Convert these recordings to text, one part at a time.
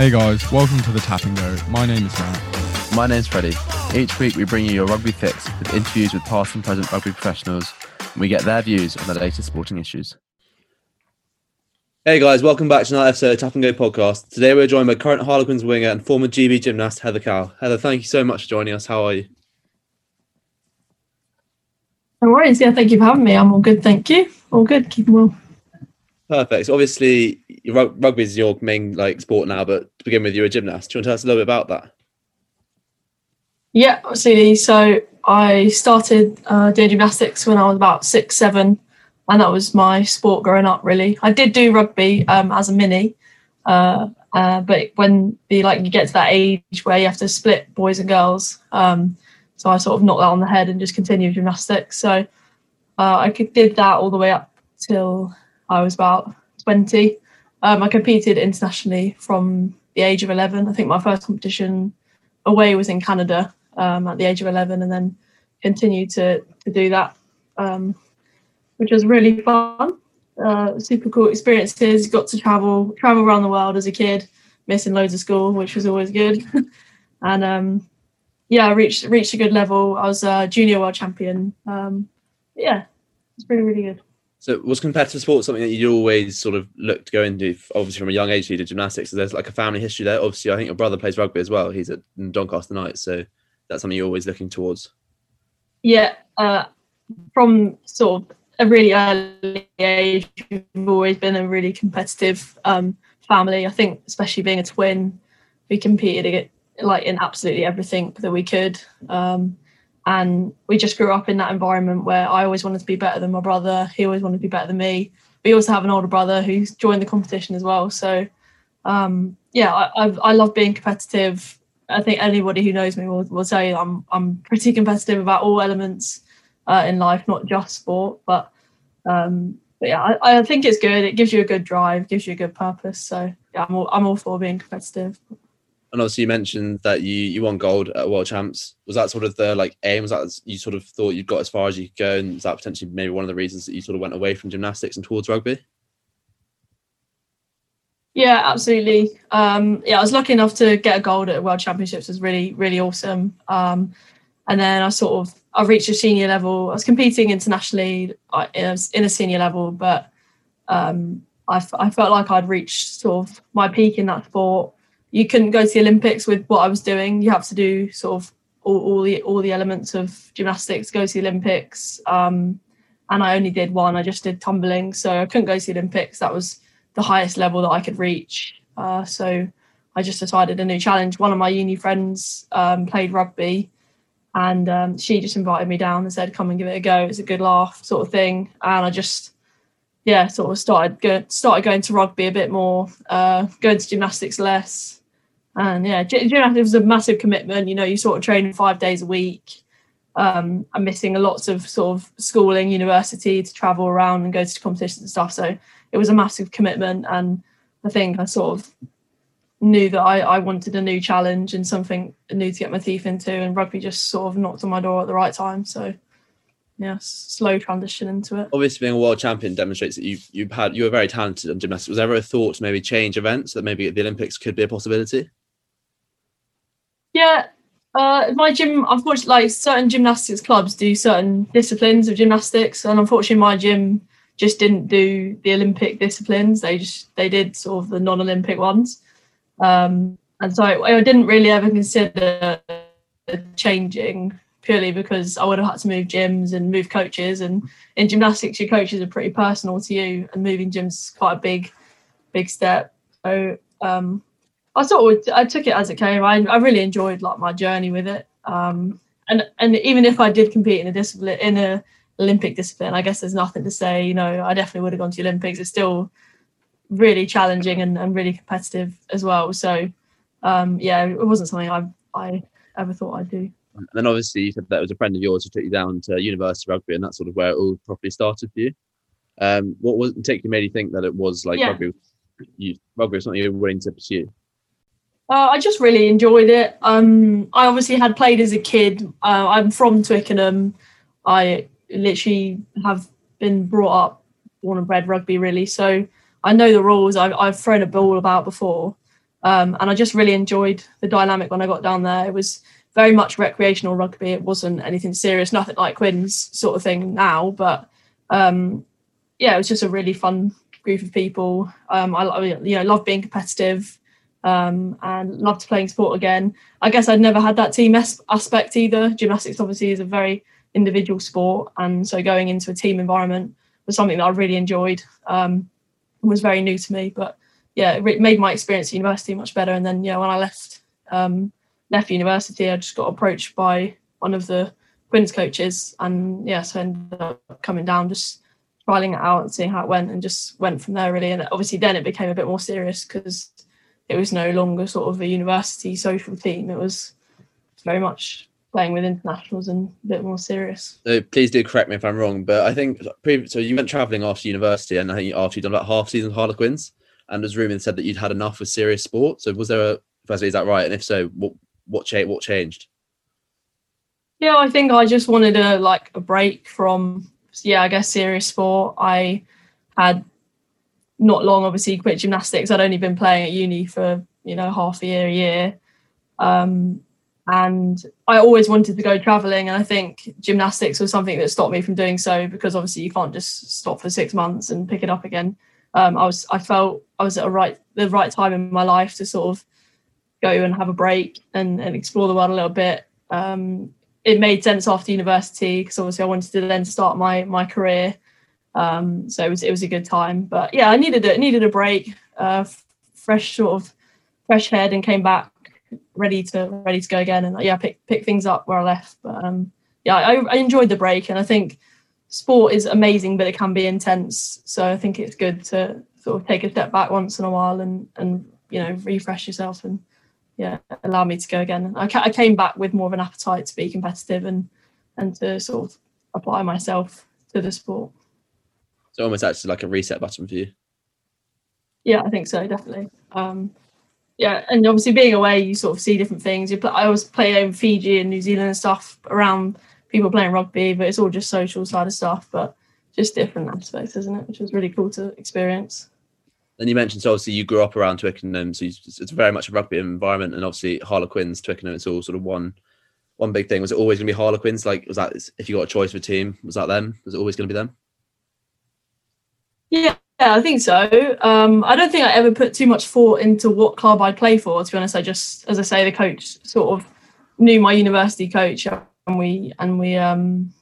Hey guys, welcome to the Tap and Go. My name is Matt. My name's Freddie. Each week we bring you your rugby fix with interviews with past and present rugby professionals, and we get their views on the latest sporting issues. Hey guys, welcome back to another episode of Tap and Go podcast. Today we're joined by current Harlequins winger and former GB gymnast Heather Cowell. Heather, thank you so much for joining us. How are you? No worries. Yeah, thank you for having me. I'm all good, thank you. All good, keeping well. Perfect. So obviously, rugby is your main like sport now, but to begin with, you're a gymnast. Do you want to tell us a little bit about that? Yeah, absolutely. So I started uh, doing gymnastics when I was about six, seven, and that was my sport growing up. Really, I did do rugby um, as a mini, uh, uh, but when the like you get to that age where you have to split boys and girls, um, so I sort of knocked that on the head and just continued gymnastics. So uh, I did that all the way up till I was about 20. Um, I competed internationally from the age of 11. I think my first competition away was in Canada um, at the age of 11 and then continued to, to do that, um, which was really fun. Uh, super cool experiences. Got to travel travel around the world as a kid, missing loads of school, which was always good. and um, yeah, I reached reached a good level. I was a junior world champion. Um, yeah, it's really really good. So was competitive sports something that you always sort of looked to go into? Obviously, from a young age, you did gymnastics. So there's like a family history there. Obviously, I think your brother plays rugby as well. He's at Doncaster Knights, so that's something you're always looking towards. Yeah, uh, from sort of a really early age, we've always been a really competitive um, family. I think, especially being a twin, we competed like in absolutely everything that we could. Um, and we just grew up in that environment where I always wanted to be better than my brother. He always wanted to be better than me. We also have an older brother who's joined the competition as well. So, um, yeah, I, I've, I love being competitive. I think anybody who knows me will, will tell you I'm I'm pretty competitive about all elements uh, in life, not just sport. But, um, but yeah, I, I think it's good. It gives you a good drive, gives you a good purpose. So yeah, I'm all, I'm all for being competitive and obviously you mentioned that you you won gold at world champs. Was that sort of the like aim? Was that you sort of thought you'd got as far as you could go? And is that potentially maybe one of the reasons that you sort of went away from gymnastics and towards rugby? Yeah absolutely. Um yeah i was lucky enough to get a gold at world championships. It was really really awesome. Um and then i sort of i reached a senior level. I was competing internationally uh, in a senior level but um I, I felt like i'd reached sort of my peak in that sport you couldn't go to the Olympics with what I was doing. You have to do sort of all, all the all the elements of gymnastics, go to the Olympics. Um, and I only did one. I just did tumbling, so I couldn't go to the Olympics. That was the highest level that I could reach. Uh, so I just decided a new challenge. One of my uni friends um, played rugby, and um, she just invited me down and said, "Come and give it a go. It's a good laugh, sort of thing." And I just, yeah, sort of started go, started going to rugby a bit more, uh, going to gymnastics less, and yeah, gymnastics was a massive commitment. You know, you sort of train five days a week. Um, I'm missing lots of sort of schooling, university to travel around and go to competitions and stuff. So it was a massive commitment, and I think I sort of knew that I, I wanted a new challenge and something new to get my teeth into, and rugby just sort of knocked on my door at the right time. So yeah, slow transition into it. Obviously, being a world champion demonstrates that you you had you were very talented in gymnastics. Was ever a thought to maybe change events that maybe the Olympics could be a possibility? Yeah, uh, my gym, unfortunately, like certain gymnastics clubs do certain disciplines of gymnastics, and unfortunately, my gym just didn't do the Olympic disciplines. They just they did sort of the non-Olympic ones, um, and so I, I didn't really ever consider changing purely because I would have had to move gyms and move coaches. And in gymnastics, your coaches are pretty personal to you, and moving gyms is quite a big, big step. So um, I sort of I took it as it came. I, I really enjoyed like my journey with it. Um, and and even if I did compete in a discipline in a Olympic discipline, I guess there's nothing to say. You know, I definitely would have gone to the Olympics. It's still really challenging and, and really competitive as well. So um, yeah, it wasn't something I I ever thought I'd do. And then obviously you said that was a friend of yours who took you down to university rugby, and that's sort of where it all properly started for you. Um, what was particularly made you think that it was like Yeah. rugby? You, rugby was something you were willing to pursue. Uh, I just really enjoyed it. Um, I obviously had played as a kid. Uh, I'm from Twickenham. I literally have been brought up, born and bred rugby, really. So I know the rules. I've, I've thrown a ball about before. Um, and I just really enjoyed the dynamic when I got down there. It was very much recreational rugby. It wasn't anything serious, nothing like Quinn's sort of thing now. But um, yeah, it was just a really fun group of people. Um, I you know love being competitive um, and loved playing sport again. I guess I'd never had that team as- aspect either. Gymnastics obviously is a very individual sport, and so going into a team environment was something that I really enjoyed. Um, was very new to me, but yeah, it made my experience at university much better. And then yeah, when I left um, left university, I just got approached by one of the Quinn's coaches, and yeah, so ended up coming down just trialing it out and seeing how it went, and just went from there really. And obviously, then it became a bit more serious because it was no longer sort of a university social team. It was very much playing with internationals and a bit more serious. So please do correct me if I'm wrong, but I think so. You went travelling after university, and I think after you'd done about half season of Harlequins, and as Ruben said that you'd had enough with serious sport. So was there a firstly is that right? And if so, what what cha- what changed? Yeah, I think I just wanted a like a break from yeah, I guess serious sport. I had not long obviously quit gymnastics. I'd only been playing at uni for, you know, half a year, a year. Um, and I always wanted to go traveling and I think gymnastics was something that stopped me from doing so because obviously you can't just stop for six months and pick it up again. Um, I was I felt I was at a right the right time in my life to sort of go and have a break and, and explore the world a little bit. Um, it made sense after university because obviously I wanted to then start my my career. Um, so it was it was a good time. But yeah, I needed a needed a break, uh, fresh sort of fresh head, and came back ready to ready to go again. And yeah, pick pick things up where I left. But um, yeah, I, I enjoyed the break, and I think sport is amazing, but it can be intense. So I think it's good to sort of take a step back once in a while and and you know refresh yourself and yeah allow me to go again. I, ca- I came back with more of an appetite to be competitive and and to sort of apply myself to the sport. So almost actually like a reset button for you. Yeah, I think so, definitely. Um, yeah, and obviously being away, you sort of see different things. You play, I always play in Fiji and New Zealand and stuff around people playing rugby, but it's all just social side of stuff, but just different aspects, isn't it? Which was really cool to experience. And you mentioned so obviously you grew up around Twickenham, so you, it's very much a rugby environment, and obviously Harlequins, Twickenham, it's all sort of one one big thing. Was it always going to be Harlequins? Like, was that if you got a choice of a team, was that them? Was it always going to be them? Yeah, I think so. Um, I don't think I ever put too much thought into what club I'd play for. To be honest, I just, as I say, the coach sort of knew my university coach, and we and we um,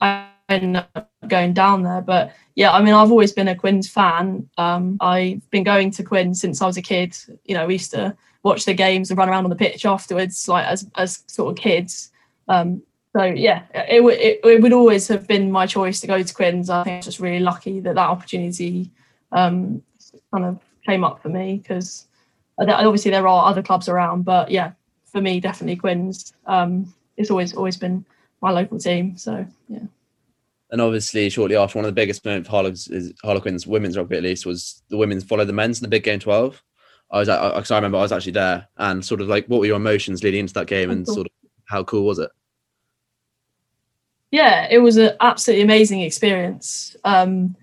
I ended up going down there. But yeah, I mean, I've always been a Quins fan. Um, I've been going to Quins since I was a kid. You know, we used to watch the games and run around on the pitch afterwards, like as as sort of kids. Um, so yeah, it, w- it it would always have been my choice to go to Quins. I think I was just really lucky that that opportunity um, kind of came up for me because obviously there are other clubs around, but yeah, for me definitely Quins. Um, it's always always been my local team. So yeah. And obviously, shortly after, one of the biggest moments for Harlequins women's rugby, at least, was the women's followed the men's in the big game 12. I was, I, I remember I was actually there and sort of like, what were your emotions leading into that game and sort of how cool was it? Yeah, it was an absolutely amazing experience. Um,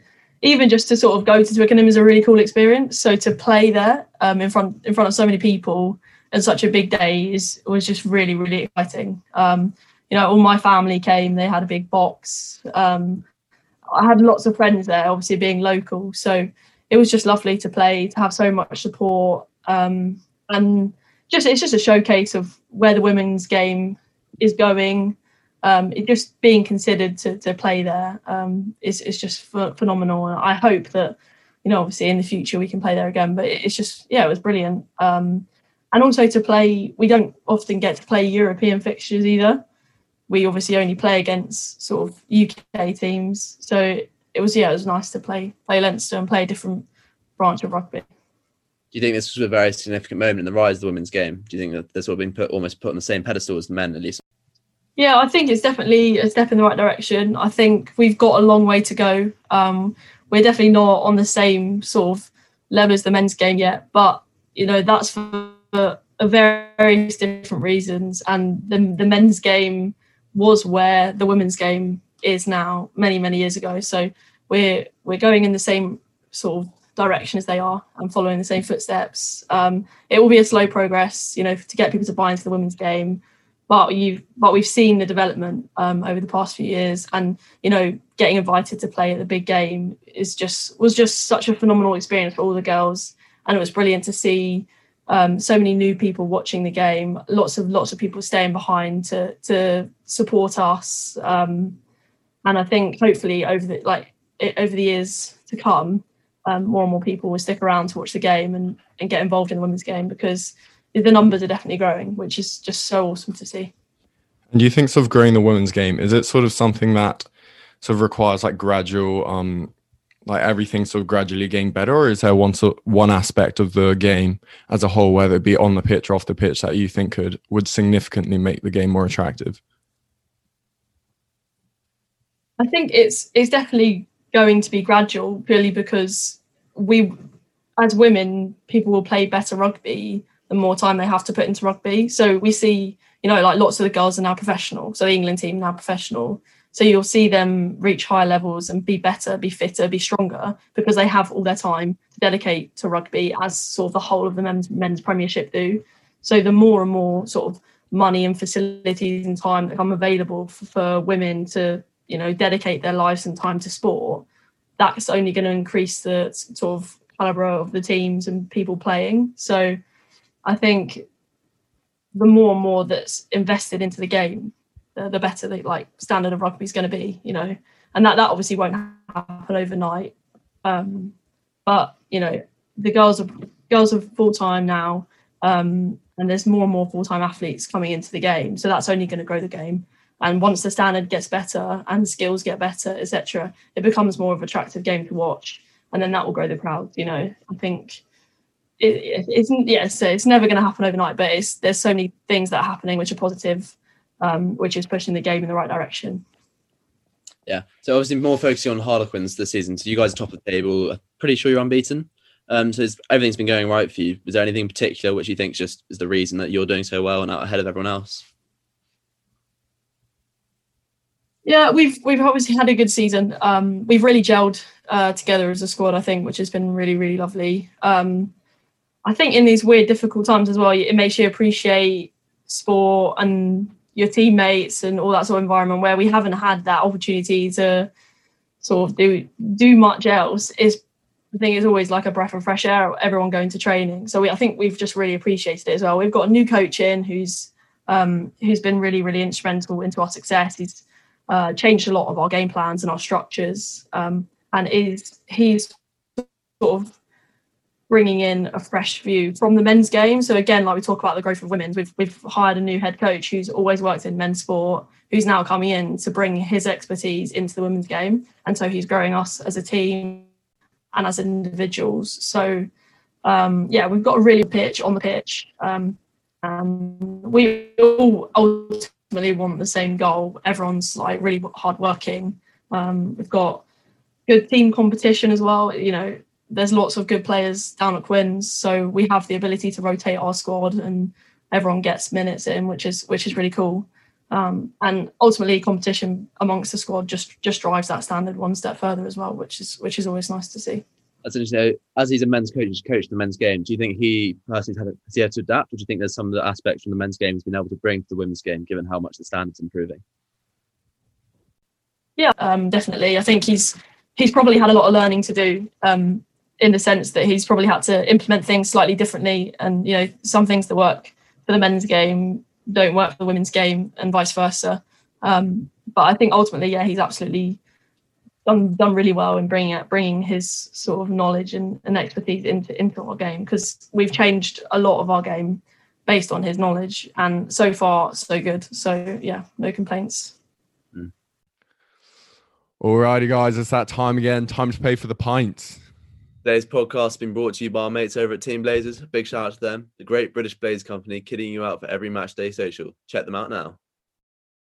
even just to sort of go to Twickenham is a really cool experience. So to play there um, in front in front of so many people and such a big day is was just really really exciting. Um, you know, all my family came. They had a big box. Um, I had lots of friends there, obviously being local. So it was just lovely to play, to have so much support, um, and just it's just a showcase of where the women's game is going. Um, it just being considered to, to play there um, is is just phenomenal. And I hope that you know, obviously in the future we can play there again. But it's just yeah, it was brilliant. Um, and also to play, we don't often get to play European fixtures either we obviously only play against sort of UK teams. So it was yeah, it was nice to play play Leinster and play a different branch of rugby. Do you think this was a very significant moment in the rise of the women's game? Do you think that have been put almost put on the same pedestal as the men at least? Yeah, I think it's definitely a step in the right direction. I think we've got a long way to go. Um, we're definitely not on the same sort of level as the men's game yet, but you know that's for various different reasons. And the the men's game was where the women's game is now many many years ago so we're we're going in the same sort of direction as they are and following the same footsteps um, it will be a slow progress you know to get people to buy into the women's game but you but we've seen the development um, over the past few years. And you know getting invited to play at the big game is just was just such a phenomenal experience for all the girls. And it was brilliant to see um, so many new people watching the game, lots of lots of people staying behind to to support us, um, and I think hopefully over the like it, over the years to come, um, more and more people will stick around to watch the game and and get involved in the women's game because the numbers are definitely growing, which is just so awesome to see. And do you think sort of growing the women's game is it sort of something that sort of requires like gradual um like everything sort of gradually getting better, or is there one sort one aspect of the game as a whole, whether it be on the pitch or off the pitch, that you think could would significantly make the game more attractive? I think it's it's definitely going to be gradual, purely because we, as women, people will play better rugby the more time they have to put into rugby. So we see, you know, like lots of the girls are now professional. So the England team now professional. So you'll see them reach higher levels and be better, be fitter, be stronger because they have all their time to dedicate to rugby as sort of the whole of the men's, men's premiership do. So the more and more sort of money and facilities and time that come available for, for women to, you know, dedicate their lives and time to sport, that's only going to increase the sort of caliber of the teams and people playing. So I think the more and more that's invested into the game, the, the better the like standard of rugby is going to be, you know, and that that obviously won't happen overnight. Um, but you know, the girls are girls are full time now, um, and there's more and more full time athletes coming into the game, so that's only going to grow the game. And once the standard gets better and skills get better, etc., it becomes more of an attractive game to watch, and then that will grow the crowd. You know, I think it, it's yeah, so it's never going to happen overnight, but it's there's so many things that are happening which are positive, um, which is pushing the game in the right direction. Yeah. So obviously more focusing on Harlequins this season. So you guys are top of the table. I'm pretty sure you're unbeaten. Um, so everything's been going right for you. Is there anything in particular which you think just is the reason that you're doing so well and out ahead of everyone else? Yeah, we've we've obviously had a good season. Um, we've really gelled uh, together as a squad, I think, which has been really really lovely. Um, I think in these weird, difficult times as well, it makes you appreciate sport and your teammates and all that sort of environment where we haven't had that opportunity to sort of do do much else is I think it's always like a breath of fresh air. Everyone going to training, so we, I think we've just really appreciated it as well. We've got a new coach in who's um, who's been really really instrumental into our success. He's uh, changed a lot of our game plans and our structures, um, and is he's sort of bringing in a fresh view from the men's game. So again, like we talk about the growth of women's, we've we've hired a new head coach who's always worked in men's sport, who's now coming in to bring his expertise into the women's game, and so he's growing us as a team and as individuals. So um, yeah, we've got a really pitch on the pitch. Um, and we all ultimately want the same goal. Everyone's like really hardworking. Um, we've got good team competition as well. You know, there's lots of good players down at Quins, so we have the ability to rotate our squad and everyone gets minutes in, which is which is really cool. Um, and ultimately, competition amongst the squad just just drives that standard one step further as well, which is which is always nice to see. As interesting. As he's a men's coach, he's coached the men's game. Do you think he personally has had, has he had to adapt, or do you think there's some of the aspects from the men's game he's been able to bring to the women's game, given how much the standards improving? Yeah, um, definitely. I think he's he's probably had a lot of learning to do. Um, in the sense that he's probably had to implement things slightly differently, and you know some things that work for the men's game don't work for the women's game, and vice versa. Um, but I think ultimately, yeah, he's absolutely done done really well in bringing out bringing his sort of knowledge and, and expertise into into our game because we've changed a lot of our game based on his knowledge, and so far so good. So yeah, no complaints. Mm. Alrighty, guys, it's that time again. Time to pay for the pints. Today's podcast has been brought to you by our mates over at Team Blazers. Big shout out to them, the great British Blaze company, kidding you out for every match day social. Check them out now.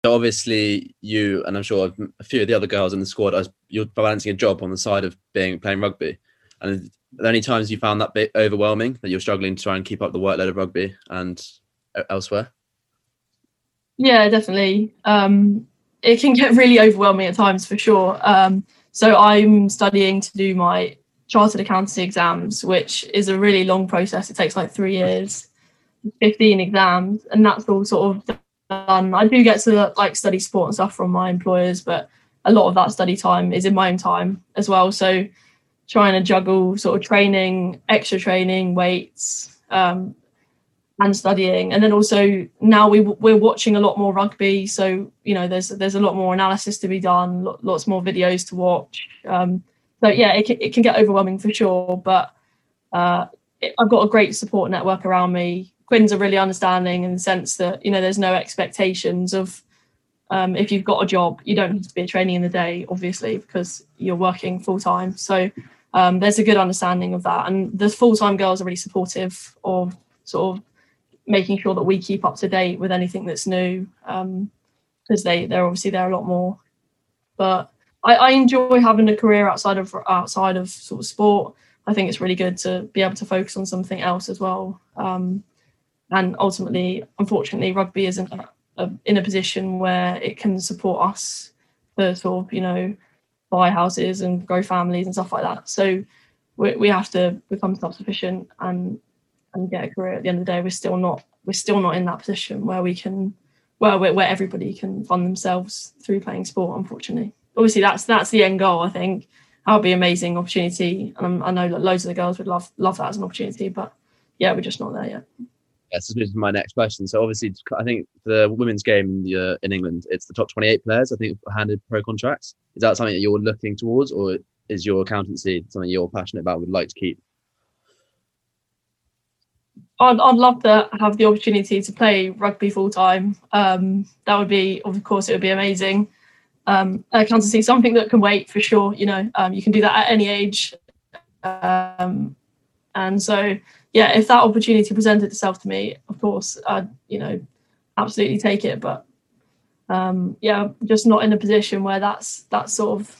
So obviously, you and I'm sure a few of the other girls in the squad, you're balancing a job on the side of being playing rugby. And the only times you found that bit overwhelming that you're struggling to try and keep up the workload of rugby and elsewhere? Yeah, definitely. Um, it can get really overwhelming at times for sure. Um, so I'm studying to do my chartered accountancy exams, which is a really long process. It takes like three years, 15 exams, and that's all sort of done. I do get to like study sport and stuff from my employers, but a lot of that study time is in my own time as well. So trying to juggle sort of training, extra training, weights, um, and studying, and then also now we we're watching a lot more rugby. So you know, there's there's a lot more analysis to be done, lots more videos to watch. Um, so yeah, it can, it can get overwhelming for sure. But uh, it, I've got a great support network around me. Quins are really understanding in the sense that you know there's no expectations of um, if you've got a job, you don't need to be a training in the day, obviously, because you're working full time. So um, there's a good understanding of that, and the full time girls are really supportive of sort of making sure that we keep up to date with anything that's new because um, they they're obviously there a lot more. But I, I enjoy having a career outside of outside of sort of sport. I think it's really good to be able to focus on something else as well. Um, and ultimately, unfortunately, rugby isn't a, a, in a position where it can support us to sort of you know buy houses and grow families and stuff like that. So we, we have to become self sufficient and and get a career. At the end of the day, we're still not we're still not in that position where we can where where everybody can fund themselves through playing sport. Unfortunately obviously that's that's the end goal. I think that would be an amazing opportunity, and i know that loads of the girls would love love that as an opportunity. But yeah, we're just not there yet. Yes, this is my next question. So obviously, I think the women's game in, the, uh, in England, it's the top 28 players. I think handed pro contracts. Is that something that you're looking towards, or is your accountancy something you're passionate about, would like to keep? I'd, I'd love to have the opportunity to play rugby full time. Um, that would be, of course, it would be amazing um, accountancy something that can wait for sure. You know, um, you can do that at any age. Um, and so, yeah, if that opportunity presented itself to me, of course, I'd, you know, absolutely take it. But um, yeah, just not in a position where that's that's sort of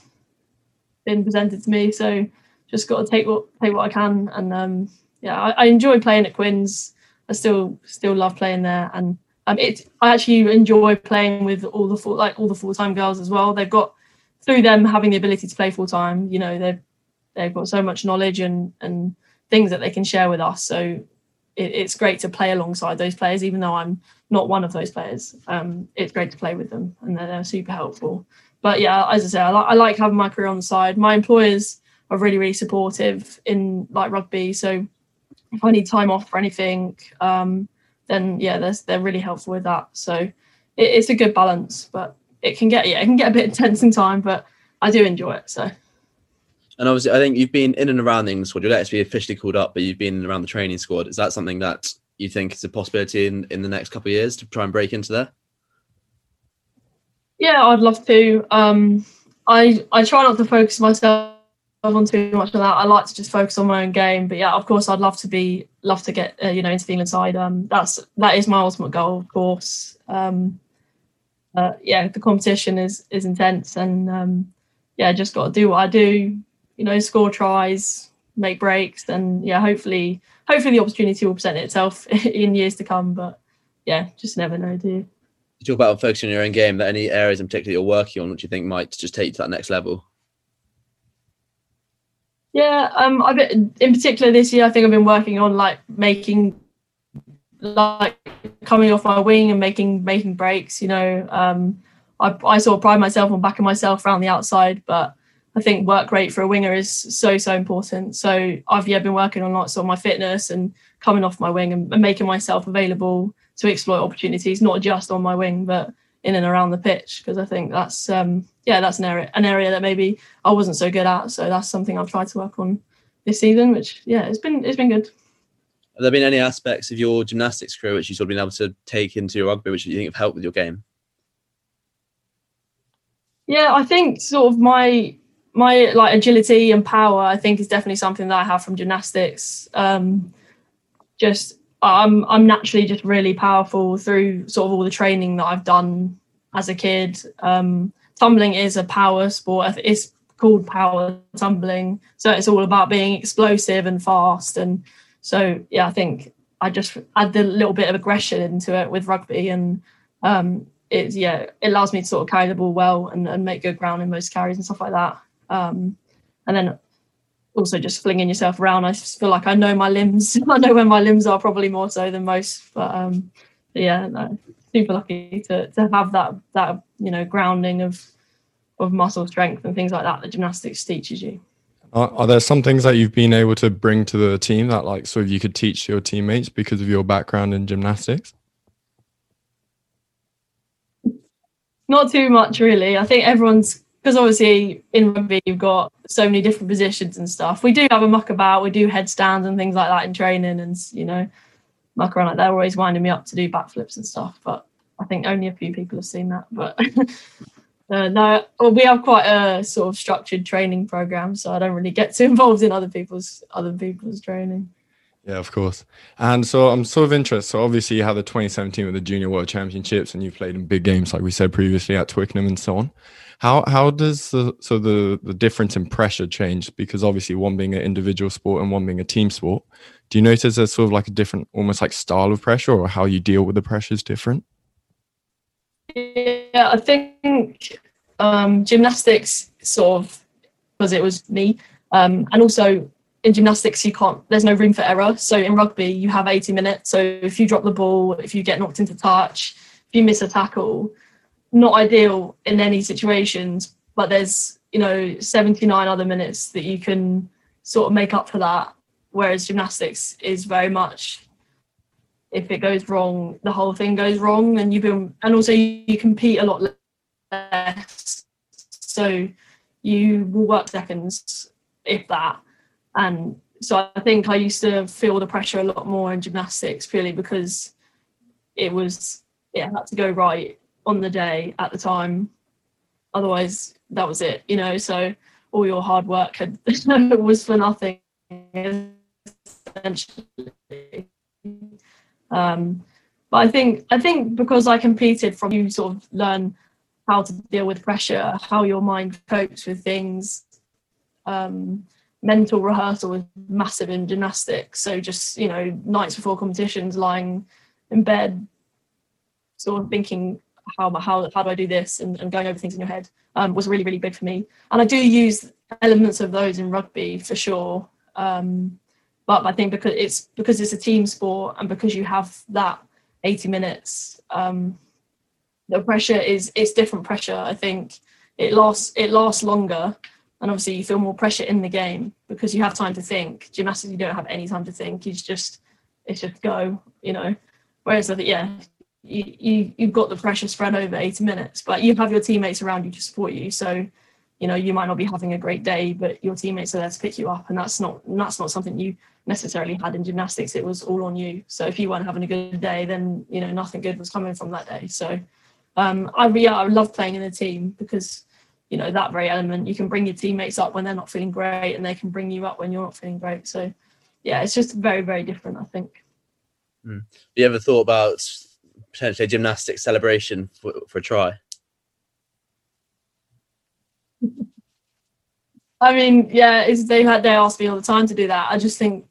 been presented to me. So just got to take what take what I can. And um, yeah, I, I enjoy playing at Quins. I still still love playing there, and um, I actually enjoy playing with all the full like all the full time girls as well. They've got through them having the ability to play full time. You know, they've they've got so much knowledge and and things that they can share with us. So it, it's great to play alongside those players, even though I'm not one of those players. Um, it's great to play with them, and they're, they're super helpful. But yeah, as I say, I, li- I like having my career on the side. My employers are really really supportive in like rugby. So if I need time off for anything. Um, then yeah, they're they're really helpful with that. So it, it's a good balance, but it can get yeah, it can get a bit intense in time, but I do enjoy it. So. And obviously, I think you've been in and around the England squad. You're to be officially called up, but you've been around the training squad. Is that something that you think is a possibility in, in the next couple of years to try and break into there? Yeah, I'd love to. Um, I I try not to focus myself on too much of that. I like to just focus on my own game. But yeah, of course, I'd love to be love to get uh, you know into the England side. Um, that's that is my ultimate goal, of course. Um, uh, yeah, the competition is is intense, and um, yeah, just got to do what I do. You know, score tries, make breaks, and yeah, hopefully, hopefully the opportunity will present itself in years to come. But yeah, just never know, do you? You talk about focusing on your own game. That any areas in particular you're working on, which you think might just take you to that next level? Yeah, um, I've been, in particular this year. I think I've been working on like making, like coming off my wing and making making breaks. You know, um, I, I sort of pride myself on backing myself around the outside, but I think work rate for a winger is so so important. So I've yeah been working on lots of my fitness and coming off my wing and, and making myself available to exploit opportunities, not just on my wing, but in and around the pitch. Because I think that's um, yeah that's an area an area that maybe I wasn't so good at. So that's something I've tried to work on this season, which yeah it's been it's been good. Have there been any aspects of your gymnastics career which you've sort of been able to take into your rugby, which you think have helped with your game? Yeah, I think sort of my my like agility and power. I think is definitely something that I have from gymnastics. Um, just I'm I'm naturally just really powerful through sort of all the training that I've done as a kid. Um, tumbling is a power sport. It's called power tumbling, so it's all about being explosive and fast. And so yeah, I think I just add a little bit of aggression into it with rugby, and um, it's yeah, it allows me to sort of carry the ball well and, and make good ground in most carries and stuff like that. Um, and then also just flinging yourself around. I feel like I know my limbs. I know where my limbs are probably more so than most. But um, yeah, no, super lucky to to have that that you know grounding of of muscle strength and things like that that gymnastics teaches you. Are, are there some things that you've been able to bring to the team that like sort of you could teach your teammates because of your background in gymnastics? Not too much, really. I think everyone's because obviously in rugby you've got so many different positions and stuff. We do have a muck about, we do headstands and things like that in training, and you know, muck around like they're always winding me up to do backflips and stuff. But I think only a few people have seen that. But uh, no, well, we have quite a sort of structured training program, so I don't really get too involved in other people's other people's training. Yeah, of course. And so I'm sort of interested. So obviously you had the 2017 with the Junior World Championships, and you played in big games, like we said previously, at Twickenham and so on. How how does the so the the difference in pressure change? Because obviously one being an individual sport and one being a team sport. Do you notice there's sort of like a different, almost like style of pressure, or how you deal with the pressure is different? Yeah, I think um, gymnastics sort of because it was me, um, and also in gymnastics you can't there's no room for error. So in rugby you have 80 minutes. So if you drop the ball if you get knocked into touch if you miss a tackle not ideal in any situations but there's you know 79 other minutes that you can sort of make up for that. Whereas gymnastics is very much if it goes wrong the whole thing goes wrong and you've been and also you, compete a lot less. So you will work seconds if that and so I think I used to feel the pressure a lot more in gymnastics purely because it was yeah had to go right on the day at the time. Otherwise, that was it, you know. So all your hard work had was for nothing essentially. Um, but I think I think because I competed from you sort of learn how to deal with pressure, how your mind copes with things. Um, mental rehearsal is massive in gymnastics. So just you know nights before competitions, lying in bed, sort of thinking how how how do I do this and, and going over things in your head um, was really really big for me. And I do use elements of those in rugby for sure. Um, but I think because it's because it's a team sport and because you have that 80 minutes, um, the pressure is it's different pressure. I think it lasts it lasts longer and obviously you feel more pressure in the game because you have time to think. Gymnastics, you don't have any time to think. You just it's just go, you know. Whereas I think yeah, you, you you've got the pressure spread over 80 minutes, but you have your teammates around you to support you. So, you know, you might not be having a great day, but your teammates are there to pick you up, and that's not that's not something you necessarily had in gymnastics. It was all on you. So if you weren't having a good day, then you know nothing good was coming from that day. So, um, I yeah, I love playing in a team because you know that very element you can bring your teammates up when they're not feeling great and they can bring you up when you're not feeling great so yeah it's just very very different i think mm. you ever thought about potentially a gymnastics celebration for, for a try I mean, yeah, is they had they ask me all the time to do that. I just think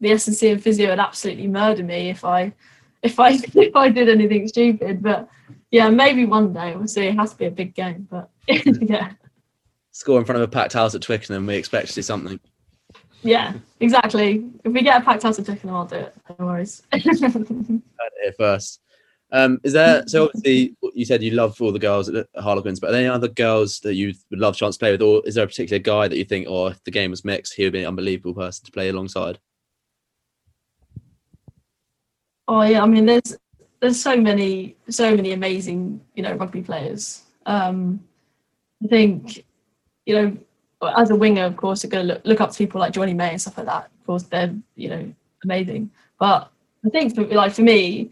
the S and C and physio would absolutely murder me if I if I if I did anything stupid. But yeah, maybe one day we'll see. It has to be a big game, but yeah. Score in front of a packed house at Twickenham, we expect to see something. Yeah, exactly. If we get a packed house at Twickenham, I'll do it. No worries. It first. Um, is there so obviously you said you love all the girls at Harlequins, but are there any other girls that you would love chance to play with, or is there a particular guy that you think, or oh, if the game was mixed, he would be an unbelievable person to play alongside? Oh yeah, I mean, there's there's so many so many amazing you know rugby players. Um, I think you know as a winger, of course, you're going to look, look up to people like Johnny May and stuff like that. Of course, they're you know amazing. But I think for like for me,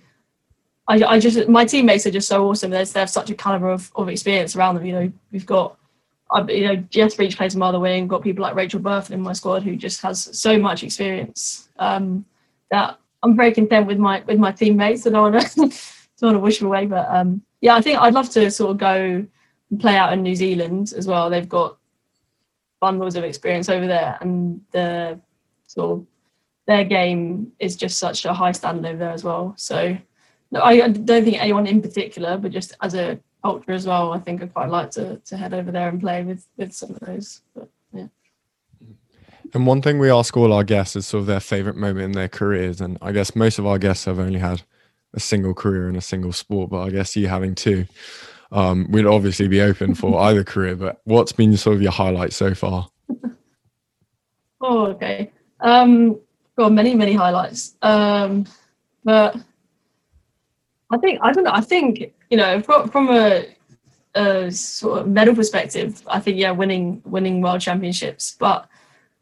I, I just my teammates are just so awesome. There's they have such a caliber of, of experience around them. You know, we've got you know Jess Breach plays from other wing. Got people like Rachel Burford in my squad who just has so much experience um, that I'm very content with my with my teammates. I don't want to don't want to wish them away, but um, yeah, I think I'd love to sort of go and play out in New Zealand as well. They've got bundles of experience over there, and the sort of their game is just such a high standard over there as well. So no, I don't think anyone in particular, but just as a culture as well, I think I'd quite like to to head over there and play with with some of those. But. And one thing we ask all our guests is sort of their favorite moment in their careers, and I guess most of our guests have only had a single career in a single sport, but I guess you having two, um, we'd obviously be open for either career. But what's been sort of your highlight so far? oh, okay. Um, got many many highlights. Um, but I think I don't know. I think you know from from a, a sort of medal perspective, I think yeah, winning winning world championships. But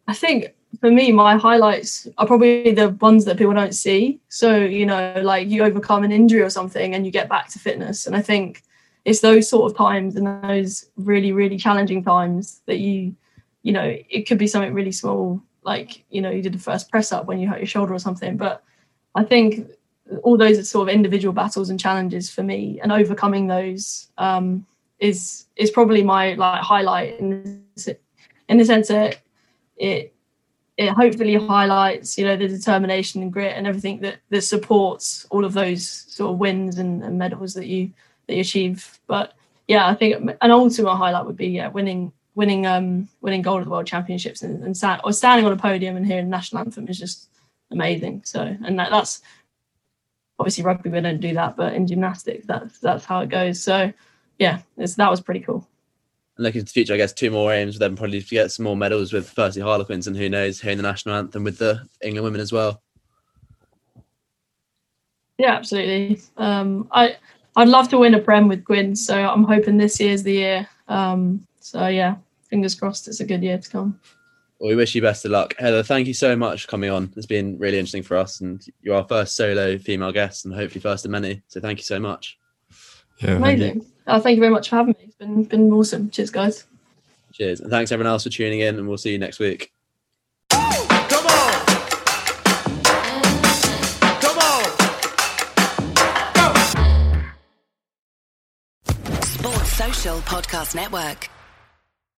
I think for me, my highlights are probably the ones that people don't see. So you know, like you overcome an injury or something, and you get back to fitness. And I think it's those sort of times and those really really challenging times that you you know it could be something really small like you know you did the first press up when you hurt your shoulder or something but i think all those are sort of individual battles and challenges for me and overcoming those um, is is probably my like highlight in in the sense that it it hopefully highlights you know the determination and grit and everything that that supports all of those sort of wins and, and medals that you that you achieve but yeah i think an ultimate highlight would be yeah winning winning um winning gold at the world championships and, and stand, or standing on a podium and hearing the national anthem is just amazing so and that, that's obviously rugby we don't do that, but in gymnastics that's that's how it goes. So yeah, it's that was pretty cool. And looking to the future, I guess two more aims then probably to get some more medals with firstly Harlequins and who knows hearing the national anthem with the England women as well. Yeah, absolutely. Um, I I'd love to win a prem with Quins, so I'm hoping this year's the year. Um, so yeah, fingers crossed, it's a good year to come. Well, we wish you best of luck. Heather, thank you so much for coming on. It's been really interesting for us, and you're our first solo female guest, and hopefully first of many. So thank you so much. Yeah, amazing. Thank you. Oh, thank you very much for having me. It's been been awesome. Cheers, guys. Cheers, and thanks everyone else for tuning in, and we'll see you next week. Oh come on. Come on. Sports Social Podcast Network.